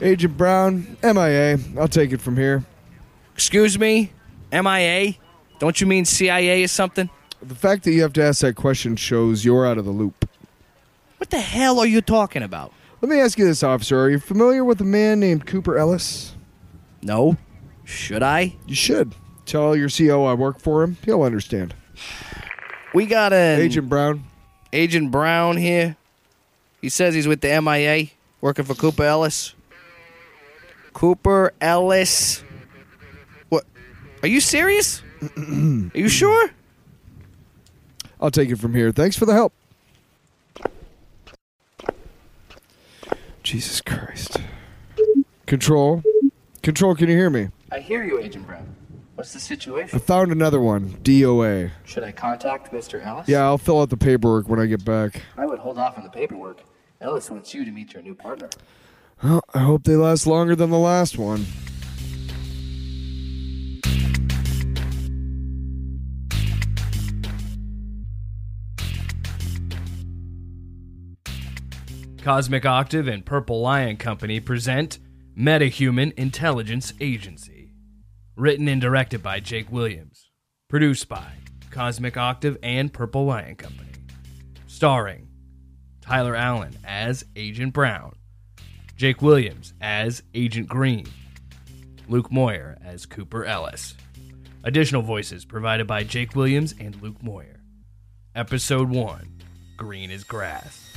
Agent Brown, MIA. I'll take it from here. Excuse me? MIA? Don't you mean CIA or something? The fact that you have to ask that question shows you're out of the loop. What the hell are you talking about? Let me ask you this, officer. Are you familiar with a man named Cooper Ellis? No. Should I? You should. Tell your CO I work for him. He'll understand. We got an Agent Brown. Agent Brown here. He says he's with the MIA, working for Cooper Ellis. Cooper Ellis. What? Are you serious? Are you sure? I'll take it from here. Thanks for the help. Jesus Christ. Control. Control, can you hear me? I hear you, Agent Brown. What's the situation? I found another one. DOA. Should I contact Mr. Ellis? Yeah, I'll fill out the paperwork when I get back. I would hold off on the paperwork. Ellis wants you to meet your new partner. Well, I hope they last longer than the last one. Cosmic Octave and Purple Lion Company present Metahuman Intelligence Agency. Written and directed by Jake Williams. Produced by Cosmic Octave and Purple Lion Company. Starring Tyler Allen as Agent Brown, Jake Williams as Agent Green, Luke Moyer as Cooper Ellis. Additional voices provided by Jake Williams and Luke Moyer. Episode 1 Green is Grass.